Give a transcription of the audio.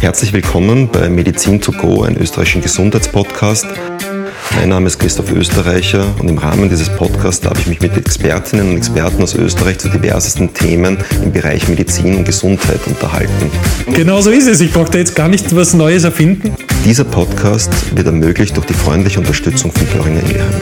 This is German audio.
Herzlich willkommen bei Medizin to go, einem österreichischen Gesundheitspodcast. Mein Name ist Christoph Österreicher und im Rahmen dieses Podcasts darf ich mich mit Expertinnen und Experten aus Österreich zu diversesten Themen im Bereich Medizin und Gesundheit unterhalten. Genau so ist es. Ich brauche da jetzt gar nicht was Neues erfinden. Dieser Podcast wird ermöglicht durch die freundliche Unterstützung von Göringer Ingeheim.